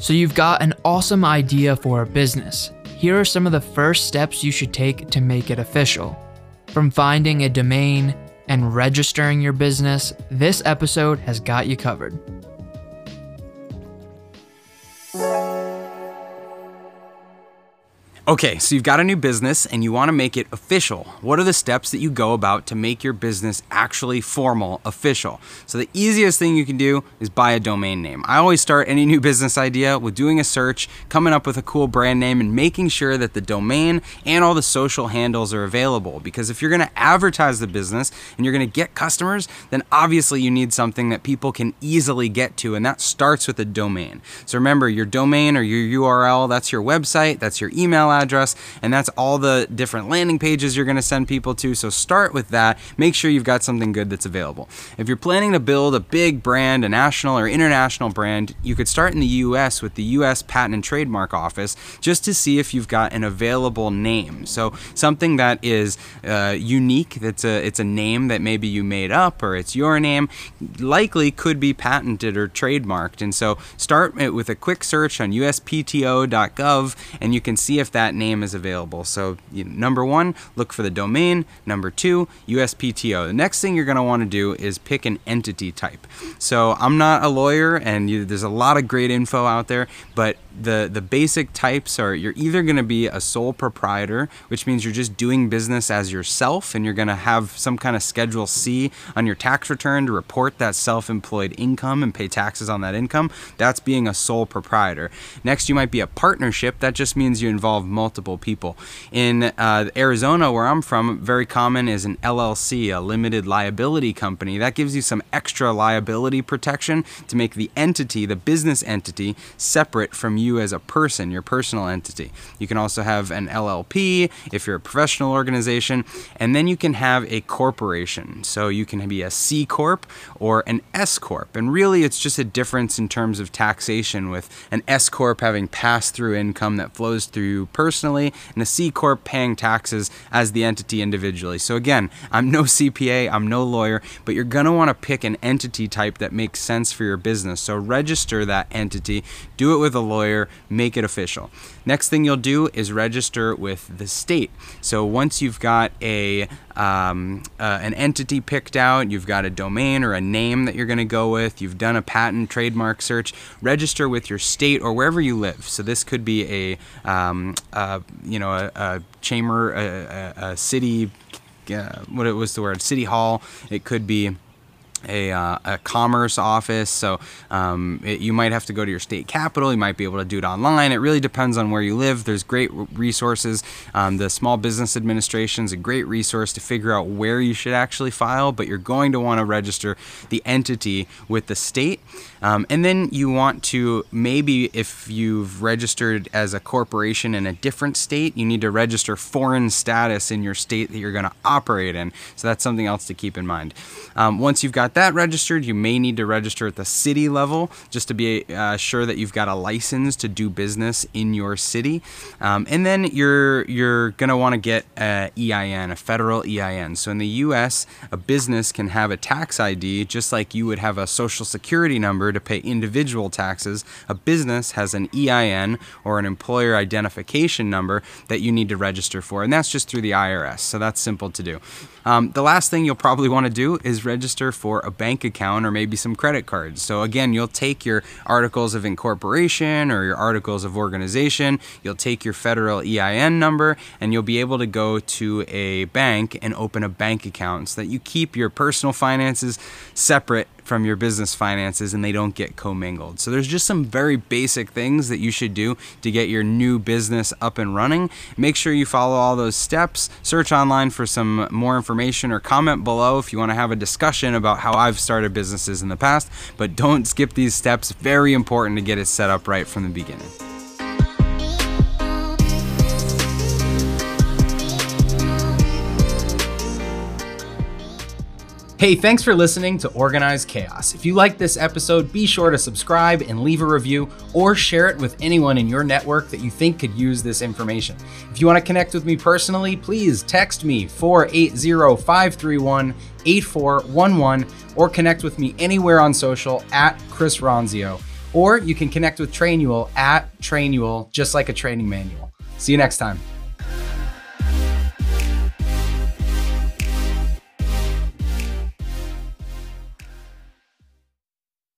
So, you've got an awesome idea for a business. Here are some of the first steps you should take to make it official. From finding a domain and registering your business, this episode has got you covered. Okay, so you've got a new business and you want to make it official. What are the steps that you go about to make your business actually formal, official? So, the easiest thing you can do is buy a domain name. I always start any new business idea with doing a search, coming up with a cool brand name, and making sure that the domain and all the social handles are available. Because if you're going to advertise the business and you're going to get customers, then obviously you need something that people can easily get to, and that starts with a domain. So, remember your domain or your URL, that's your website, that's your email address address, and that's all the different landing pages you're going to send people to. So start with that. Make sure you've got something good that's available. If you're planning to build a big brand, a national or international brand, you could start in the US with the US Patent and Trademark Office just to see if you've got an available name. So something that is uh, unique, that's a it's a name that maybe you made up or it's your name, likely could be patented or trademarked. And so start with a quick search on uspto.gov and you can see if that that name is available. So, you know, number one, look for the domain. Number two, USPTO. The next thing you're going to want to do is pick an entity type. So, I'm not a lawyer, and you, there's a lot of great info out there, but the the basic types are you're either going to be a sole proprietor, which means you're just doing business as yourself, and you're going to have some kind of Schedule C on your tax return to report that self-employed income and pay taxes on that income. That's being a sole proprietor. Next, you might be a partnership. That just means you involve multiple people. In uh, Arizona, where I'm from, very common is an LLC, a limited liability company. That gives you some extra liability protection to make the entity, the business entity, separate from you as a person, your personal entity. You can also have an LLP if you're a professional organization, and then you can have a corporation. So you can be a C Corp or an S Corp. And really, it's just a difference in terms of taxation, with an S Corp having pass through income that flows through personally, and a C Corp paying taxes as the entity individually. So again, I'm no CPA, I'm no lawyer, but you're going to want to pick an entity type that makes sense for your business. So register that entity, do it with a lawyer make it official. Next thing you'll do is register with the state. So once you've got a um, uh, an entity picked out, you've got a domain or a name that you're going to go with, you've done a patent trademark search, register with your state or wherever you live. So this could be a um, uh, you know a, a chamber, a, a, a city. Uh, what it was the word city hall. It could be a, uh, a commerce office. So um, it, you might have to go to your state capital. You might be able to do it online. It really depends on where you live. There's great resources. Um, the Small Business Administration is a great resource to figure out where you should actually file, but you're going to want to register the entity with the state. Um, and then you want to maybe, if you've registered as a corporation in a different state, you need to register foreign status in your state that you're going to operate in. So that's something else to keep in mind. Um, once you've got got that registered, you may need to register at the city level just to be uh, sure that you've got a license to do business in your city. Um, and then you're you're gonna want to get a EIN, a federal EIN. So in the U.S., a business can have a tax ID just like you would have a social security number to pay individual taxes. A business has an EIN or an employer identification number that you need to register for, and that's just through the IRS. So that's simple to do. Um, the last thing you'll probably want to do is register a bank account or maybe some credit cards. So, again, you'll take your articles of incorporation or your articles of organization, you'll take your federal EIN number, and you'll be able to go to a bank and open a bank account so that you keep your personal finances separate from your business finances and they don't get commingled. So there's just some very basic things that you should do to get your new business up and running. Make sure you follow all those steps. Search online for some more information or comment below if you want to have a discussion about how I've started businesses in the past, but don't skip these steps. Very important to get it set up right from the beginning. Hey, thanks for listening to Organized Chaos. If you like this episode, be sure to subscribe and leave a review or share it with anyone in your network that you think could use this information. If you want to connect with me personally, please text me 480 531 8411 or connect with me anywhere on social at Chris Ronzio. Or you can connect with Trainual at Trainual, just like a training manual. See you next time.